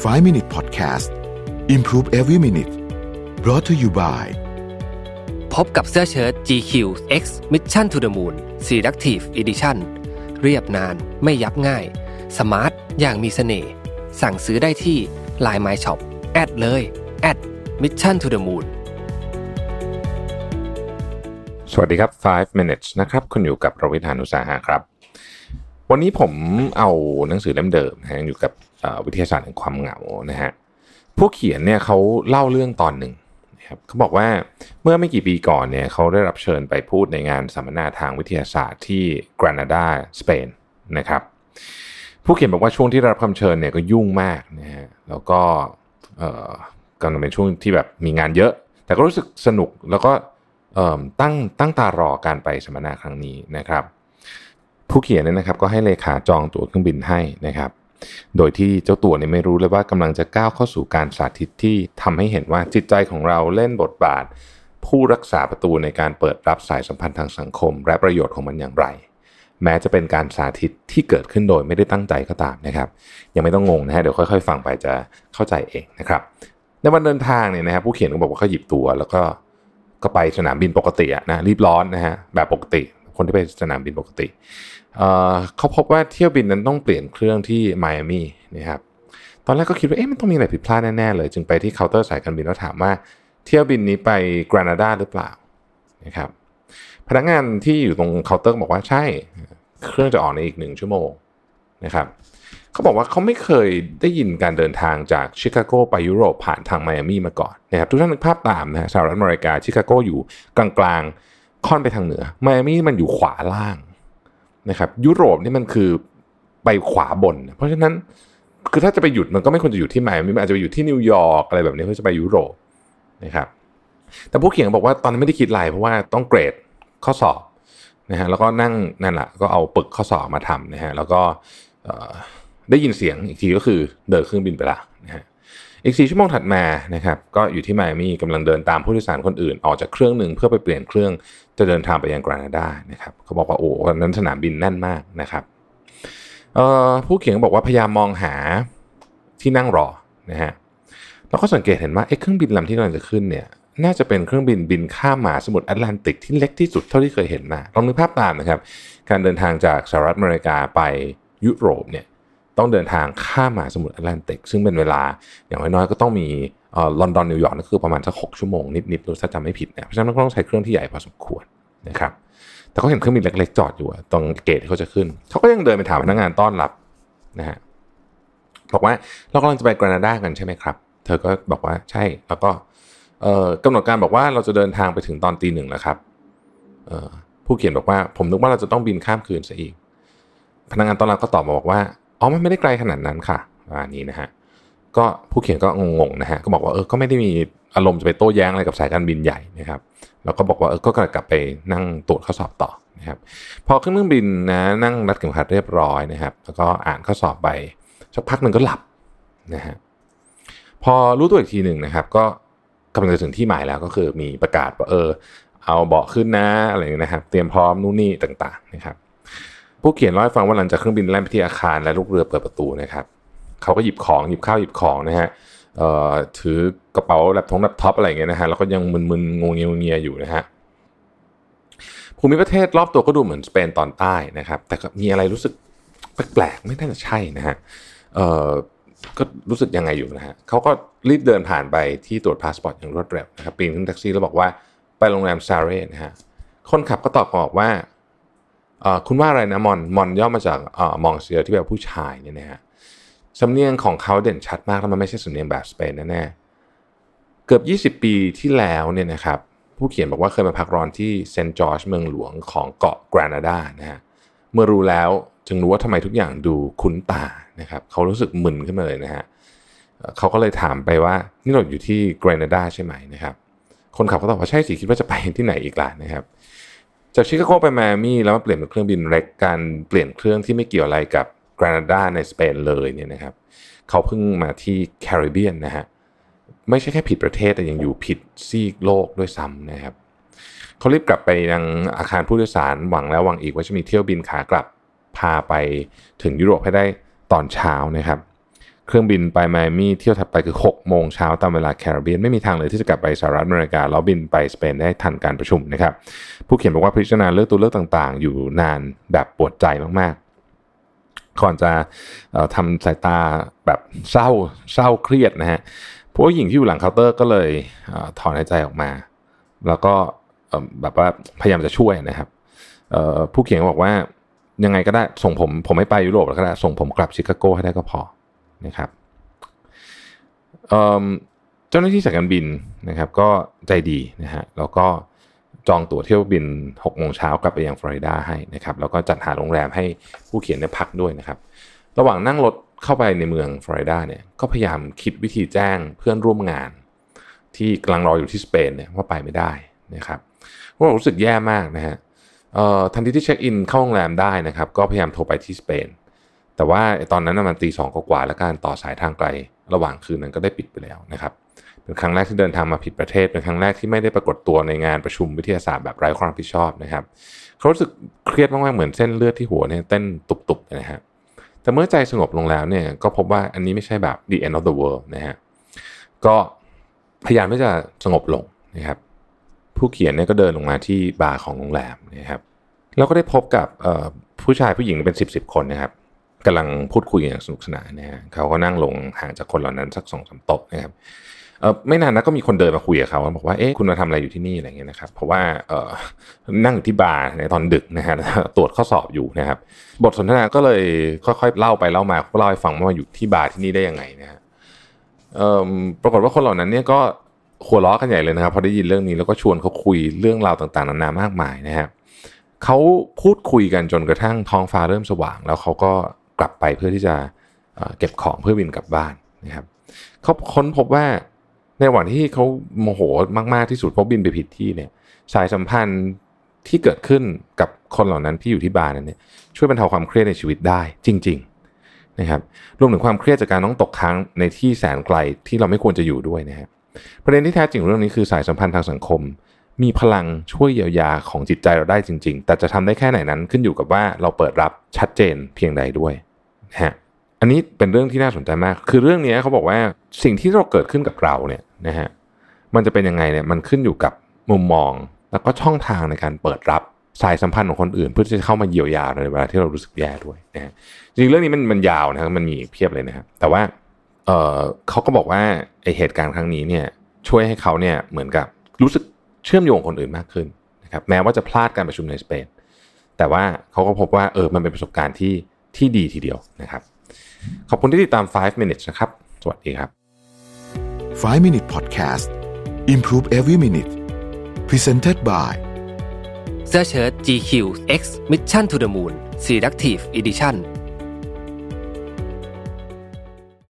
5 Minute Podcast Improve Every Minute brought to you by พบกับเสื้อเชิ้ต GQ X Mission to the Moon Selective Edition เรียบนานไม่ยับง่าย สมาร์ท อย่างมีเสน่ห์ สั่งซื้อได้ที่ Line My Shop แอดเลยแอด Mission to the Moon สวัสดีครับ 5 minutes นะครับ คุณอยู่กับรวิทยานุสาหะครับ วันนี้ผมเอาหนังสือเล่มเดิมนะฮะอยู่กับเอ่อ วิทยาศาสตร์แห่งความเหงานะฮะผู้เขียนเนี่ยเขาเล่าเรื่องตอนหนึ่งนะครับเขาบอกว่าเมื่อไม่กี่ปีก่อนเนี่ยเขาได้รับเชิญไปพูดในงานสัมมนาทางวิทยาศาสตร์ที่กรานาดาสเปนนะครับผู้เขียนบอกว่าช่วงที่ได้รับคำเชิญเนี่ยก็ยุ่งมากนะฮะแล้วก็กำลังเป็นช่วงที่แบบมีงานเยอะ แต่ก็รู้สึกสนุกแล้วก็ตั้งตั้งตารอการไปสัมมนาครั้งนี้นะครับ ผู้เขียนเนี่ยนะครับก็ให้เลขาจองตั๋วเครื่องบินให้นะครับ โดยที่เจ้าตัวเนี่ยไม่รู้เลยว่ากำลังจะก้าวเข้าสู่การสาธิตที่ทำให้เห็นว่าจิตใจของเราเล่นบทบาท ผู้รักษาประตูในการเปิดรับสายสัมพันธ์ทางสังคม และประโยชน์ของมันอย่างไร แม้จะเป็นการสาธิตที่เกิดขึ้นโดยไม่ได้ตั้งใจก็ตามนะครับ ยังไม่ต้องงงนะฮะเดี๋ยวค่อย ๆ ฟังไปจะเข้าใจเองนะครับในวันเดินทางเนี่ยนะครับผู้เขียนก็บอกว่าเขาหยิบตั๋วแล้วก็ก็ไปสนามบินปกติอะนะรีบร้อนนะฮะแบบปกติ คนที่ไปสนามบินปกติเขาพบว่าเที่ยวบินนั้นต้องเปลี่ยนเครื่องที่ไมอามี่นะครับตอนแรกก็คิดว่าเอ๊ะมันต้องมีอะไรผิดพลาดแน่ๆเลย จึงไปที่เคาน์เตอร์สายการบินแล้วถามว่าเที่ยวบินนี้ไปกรานาดาหรือเปล่านะครับพนักงานที่อยู่ตรงเคาน์เตอร์บอกว่าใช่ เครื่องจะออกในอีกหนึ่งชั่วโมงนะครับเขาบอกว่าเขาไม่เคยได้ยินการเดินทางจากชิคาโกไปยุโรปผ่านทางไมอามี่มาก่อนนะครับทุกท่านนึกภาพตามนะฮะสหรัฐอเมริกาชิคาโกอยู่กลางๆ ค่อนไปทางเหนือไมอามี่มันอยู่ขวาล่างนะครับยุโรปนี่มันคือไปขวาบน เพราะฉะนั้นคือถ้าจะไปหยุดมันก็ไม่ควรจะอยู่ที่ไมอามี่อาจจะไปอยู่ที่นิวยอร์กอะไรแบบนี้เพื่อจะไปยุโรปนะครับแต่ผู้เขียนบอกว่าตอนนั้นไม่ได้คิดอะไรเพราะว่าต้องเกรดข้อสอบนะฮะแล้วก็นั่งนั่นแหละก็เอาปึกข้อสอบมาทำนะฮะแล้วก็ได้ยินเสียงอีกทีก็คือเดินเครื่องบินไปละนะฮะ อีกสี่ชั่วโมงถัดมานะครับก็อยู่ที่ไมอามี่กำลังเดินตามผู้โดยสารคนอื่น ออกจากเครื่องหนึ่งเพื่อไปเปลี่ยนเครื่องจะเดินทางไปยังกรานาดานะครับเขาบอกว่าโอ้วันนั้นสนามบินแน่นมากนะครับผู้เขียนบอกว่าพยายามมองหาที่นั่งรอนะฮะแล้วก็สังเกตเห็นว่าไอ้เครื่องบินลำที่กำลังจะขึ้นเนี่ยน่าจะเป็นเครื่องบินบินข้ามมหาสมุทรแอตแลนติกที่เล็กที่สุดเท่าที่เคยเห็นมาลองนึกภาพตามนะครับ การเดินทางจากสหรัฐอเมริกาไปยุโรปเนี่ย ต้องเดินทางข้ามมหาสมุทรแอตแลนติก ซึ่งเป็นเวลาอย่างน้อยๆก็ต้องมีลอนดอนนิวยอร์กนั่นคือประมาณสักหกชั่วโมงนิดๆถ้าจำไม่ผิดนะเพราะฉะนั้นก็ต้องใช้เครื่องที่ใหญ่พอสมควรนะครับแต่เขาเห็นเครื่องบินเล็กๆจอดอยู่ตรง gate ที่เขาจะขึ้น เขาก็ยังเดินไปถามพนักงานต้อนรับนะฮะบอกว่าเรากำลังจะไปกรานาดากันใช่ไหมครับ เธอก็บอกว่าใช่แล้วก็กำหนดการบอกว่าเราจะเดินทางไปถึงตอนตีหนึ่งแล้วครับผู้เขียนบอกว่าผมนึกว่าเราจะต้องบินข้ามคืนซะอีก พนักงานต้อนรับก็ตอบมาบอกว่า อ๋อมันไม่ได้ไกลขนาดนั้นค่ะประมานี้นะฮะก็ผู้เขียนก็งงๆนะฮะก็บอกว่าเออก็ไม่ได้มีอารมณ์จะไปโต้แย้งอะไรกับสายการบินใหญ่นะครับแล้วก็บอกว่าเออก็กลับไปนั่งตรวจข้อสอบต่อนะครับพอขึ้นเครื่องบินนะนั่งรัดเข็มขัดเรียบร้อยนะครับ แล้วก็อ่านข้อสอบไปสักพักหนึ่งก็หลับนะฮะพอรู้ตัวอีกทีหนึ่งนะครับ ก็กำลังจะถึงที่หมายแล้วก็คือมีประกาศว่าเออเอาเบาะขึ้นนะอะไรอย่างนี้นะครับ เตรียมพร้อมนู่นนี่ต่างๆนะครับ ผู้เขียนเล่าให้ฟังว่าหลังจากเครื่องบินแล่นไปที่อาคารและลูกเรือเปิดประตูนะครับเขาก็หยิบของหยิบข้าวหยิบของนะฮะถือกระเป๋าแล็ปทงแล็ปท็อปอะไรอย่างเงี้ยนะฮะแล้วก็ยังมึนๆงัวเงียงัวเงียอยู่นะฮะภูมิประเทศรอบตัวก็ดูเหมือนสเปนตอนใต้นะครับ แต่ก็มีอะไรรู้สึกแปลกๆไม่น่าจะใช่นะฮะก็รู้สึกยังไงอยู่นะฮะเขาก็รีบเดินผ่านไปที่ตรวจพาสปอร์ตอย่างรวดเร็วนะครับปีนขึ้นแท็กซี่แล้วบอกว่าไปโรงแรมซาเร่นะฮะคนขับก็ตอบบอกว่า คุณว่าอะไรนะ mon mon ย่อมาจาก monsieur ที่แปลผู้ชายเนี่ยนะฮะสำเนียงของเขาเด่นชัดมากแล้วมันไม่ใช่สำเนียงแบบสเปนแน่ๆเกือบ 20 ปีที่แล้วเนี่ยนะครับผู้เขียนบอกว่าเคยมาพักร้อนที่เซนต์จอร์จเมืองหลวงของเกาะแกรนาดานะฮะเมื่อรู้แล้วจึงรู้ว่าทำไมทุกอย่างดูคุ้นตานะครับเขารู้สึกมึนขึ้นมาเลยนะฮะเขาก็เลยถามไปว่านี่เราอยู่ที่แกรนาดาใช่ไหมนะครับคนขับก็ตอบว่าใช่สิคิดว่าจะไปที่ไหนอีกล่ะนะครับ จากชิคาโกไปไมอามี่แล้วมาเปลี่ยนเป็นเครื่องบินเล็กการเปลี่ยนเครื่องที่ไม่เกี่ยวอะไรกับกรานาดาในสเปนเลยเนี่ยนะครับเขาเพิ่งมาที่แคริบเบียนนะฮะไม่ใช่แค่ผิดประเทศแต่ยังอยู่ผิดซีกโลกด้วยซ้ำนะครับเขารีบกลับไปยังอาคารผู้โดยสารหวังแล้วหวังอีกว่าจะมีเที่ยวบินขากลับพาไปถึงยุโรปให้ได้ตอนเช้านะครับ เครื่องบินไปไมอามี่เที่ยวถัดไปคือ6โมงเช้าตามเวลาแคริบเบียนไม่มีทางเลยที่จะกลับไปสหรัฐอเมริกาแล้วบินไปสเปนได้ทันการประชุมนะครับ ผู้เขียนบอกว่าพิจารณาเลือกตัวเลือกต่างๆ อยู่นานแบบปวดใจมากๆ ก่อนจะทำสายตาแบบเศร้าเศร้าเครียดนะฮะผู้หญิงที่อยู่หลังเคาน์เตอร์ก็เลยถอนหายใจออกมา แล้วก็แบบว่าพยายามจะช่วยนะครับผู้เขียนบอกว่ายังไงก็ได้ส่งผมผมไม่ไปยุโรปแล้วก็ได้ส่งผมกลับชิคาโกให้ได้ก็พอ นะครับเจ้าหน้าที่สายการบินนะครับ ก็ใจดีนะฮะแล้วก็จองตั๋วเที่ยวบิน6โมงเช้ากลับไปยังฟลอริดาให้นะครับแล้วก็จัดหาโรงแรมให้ผู้เขียนได้พักด้วยนะครับ ระหว่างนั่งรถเข้าไปในเมืองฟลอริดาเนี่ยก็พยายามคิดวิธีแจ้งเพื่อนร่วมงาน ที่กำลังรออยู่ที่สเปนเนี่ยว่าไปไม่ได้นะครับพวกเรารู้สึกแย่มากนะฮะทันทีที่เช็คอินเข้าโรงแรมได้นะครับ ก็พยายามโทรไปที่สเปน แต่ว่าตอนนั้นมันตีสองกว่าแล้วการต่อสายทางไกล ระหว่างคืนนั้นก็ได้ปิดไปแล้วนะครับเป็นครั้งแรกที่เดินทางมาผิดประเทศ เป็นครั้งแรกที่ไม่ได้ปรากฏตัวในงานประชุมวิทยาศาสตร์แบบไร้ความรับผิดชอบนะครับเขารู้สึกเครียดมากๆเหมือนเส้นเลือดที่หัวเนี่ยเต้นตุบๆนะฮะแต่เมื่อใจสงบลงแล้วเนี่ยก็พบว่าอันนี้ไม่ใช่แบบ the end of the world นะฮะก็พยายามที่จะสงบลงนะครับ ผู้เขียนเนี่ยก็เดินลงมาที่บาร์ของโรงแรมนะครับแล้วก็ได้พบกับผู้ชายผู้หญิงเป็นสิบสิบคนนะครับ กำลังพูดคุยอย่างสนุกสนานนะฮะเขาก็นั่งลงห่างจากคนเหล่านั้นสักสองสามโต๊ะนะครับเออไม่นานนะก็มีคนเดินมาคุยกับเขาบอกว่าเอ๊ะคุณมาทำอะไรอยู่ที่นี่อะไรเงี้ยนะครับเพราะว่าเออนั่งอยู่ที่บาร์ในตอนดึกนะฮะตรวจข้อสอบอยู่นะครับ บทสนทนาก็เลยค่อยๆเล่าไปเล่ามาเขาเล่าให้ฟังว่าอยู่ที่บาร์ที่นี่ได้ยังไงนะฮะเออปรากฏว่าคนเหล่านั้นเนี่ยก็หัวล้อกันใหญ่เลยนะครับพอได้ยินเรื่องนี้แล้วก็ชวนเขาคุยเรื่องราวต่างๆนานามากมายนะฮะเขาพูดคุยกันจนกระทั่งท้องฟ้าเริ่มสว่าง แล้วเขาก็ กลับไปเพื่อที่จะเก็บของเพื่อบินกลับบ้านนะครับเขาค้นพบว่าในวันที่เขาโมโหมาก ๆ ที่สุดเพราะบินไปผิดที่เนี่ยสายสัมพันธ์ที่เกิดขึ้นกับคนเหล่านั้นที่อยู่ที่บ้านนั้นเนี่ยช่วยบรรเทาความเครียดในชีวิตได้จริง ๆนะครับรวมถึงความเครียดจากการต้องตกค้างในที่แสนไกลที่เราไม่ควรจะอยู่ด้วยนะครับประเด็นที่แท้จริงเรื่องนี้คือสายสัมพันธ์ทางสังคม มีพลังช่วยเยียวยาของจิตใจเราได้จริง ๆ แต่จะทำได้แค่ไหนนั้นขึ้นอยู่กับว่าเราเปิดรับชัดเจนเพียงใดด้วย ฮะอันนี้เป็นเรื่องที่น่าสนใจมาก คือเรื่องนี้เขาบอกว่าสิ่งที่เราเกิดขึ้นกับเราเนี่ยนะฮะมันจะเป็นยังไงเนี่ยมันขึ้นอยู่กับมุมมอง แล้วก็ช่องทางในการเปิดรับสายสัมพันธ์ของคนอื่น เพื่อที่จะเข้ามาเยียวยาในเวลาที่เรารู้สึกแย่ด้วยนะฮะจริงเรื่องนี้มันมันยาวนะครับมันมีเพียบเลยนะครับแต่ว่าเออเขาก็บอกว่าไอเหตุการณ์ครั้งนี้เนี่ยช่วยให้เขาเนี่ยเหมือนกับรู้สึกเชื่อมโยงคนอื่นมากขึ้นนะครับแม้ว่าจะพลาดการประชุมในสเปนแต่ว่าเขาก็พบว่าเออมันเป็นประสบการณ์ที่ ที่ดีทีเดียวนะครับ ขอบคุณที่ติดตาม 5 minutes นะครับ สวัสดีครับ 5 minute podcast improve every minute presented by เสื้อเชิ้ต GQ X Mission to the Moon Selective Edition